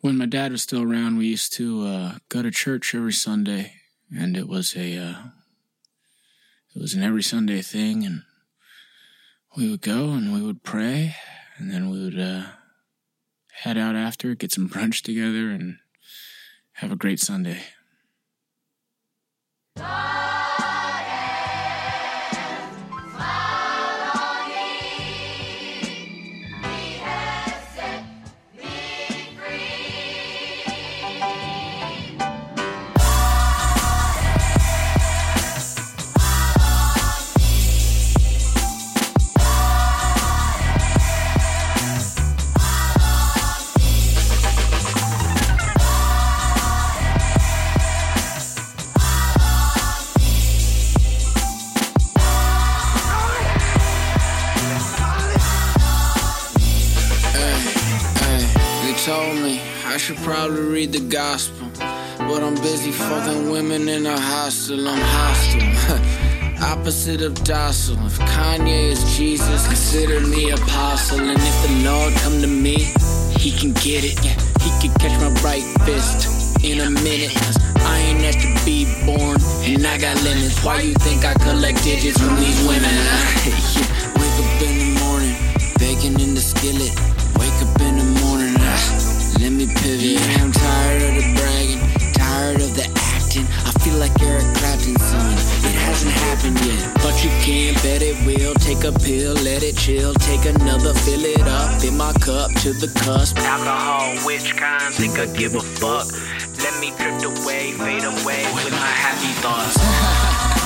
when my dad was still around, we used to uh, go to church every Sunday, and it was a uh, it was an every Sunday thing, and we would go and we would pray, and then we would uh, head out after, get some brunch together, and have a great Sunday. Told me I should probably read the gospel. But I'm busy fucking women in a hostel. I'm hostile. Opposite of docile. If Kanye is Jesus, consider me apostle. And if the Lord come to me, he can get it. He can catch my right fist in a minute. Cause I ain't asked to be born, and I got limits. Why you think I collect digits from these women? wake up in the morning, bacon in the skillet. Yet, but you can't bet it will. Take a pill, let it chill. Take another, fill it up in my cup to the cusp. Alcohol, which kind? Think I give a fuck. Let me drift away, fade away with my happy thoughts.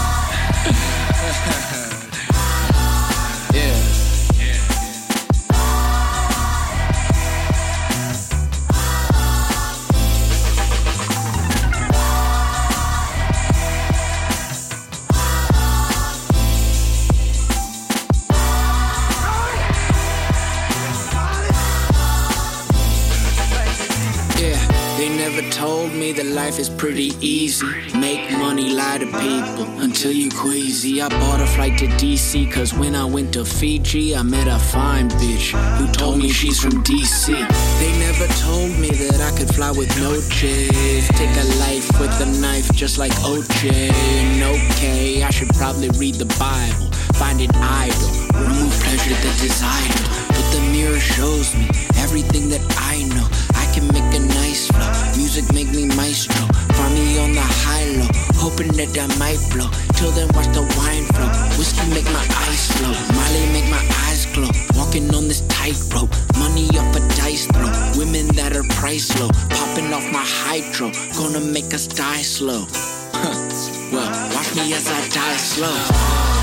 they never told me that life is pretty easy. Make money, lie to people until you queasy. I bought a flight to DC, cause when I went to Fiji, I met a fine bitch who told me she's from DC. They never told me that I could fly with no chase. Take a life with a knife, just like OJ. And okay, I should probably read the Bible, find it idle, remove pleasure that idle. But the mirror shows me might blow. Till then, watch the wine flow. Whiskey make my eyes flow. Molly make my eyes glow. Walking on this tightrope. Money off a dice throw. Women that are price low. Popping off my hydro. Gonna make us die slow. Well, watch me as I die slow.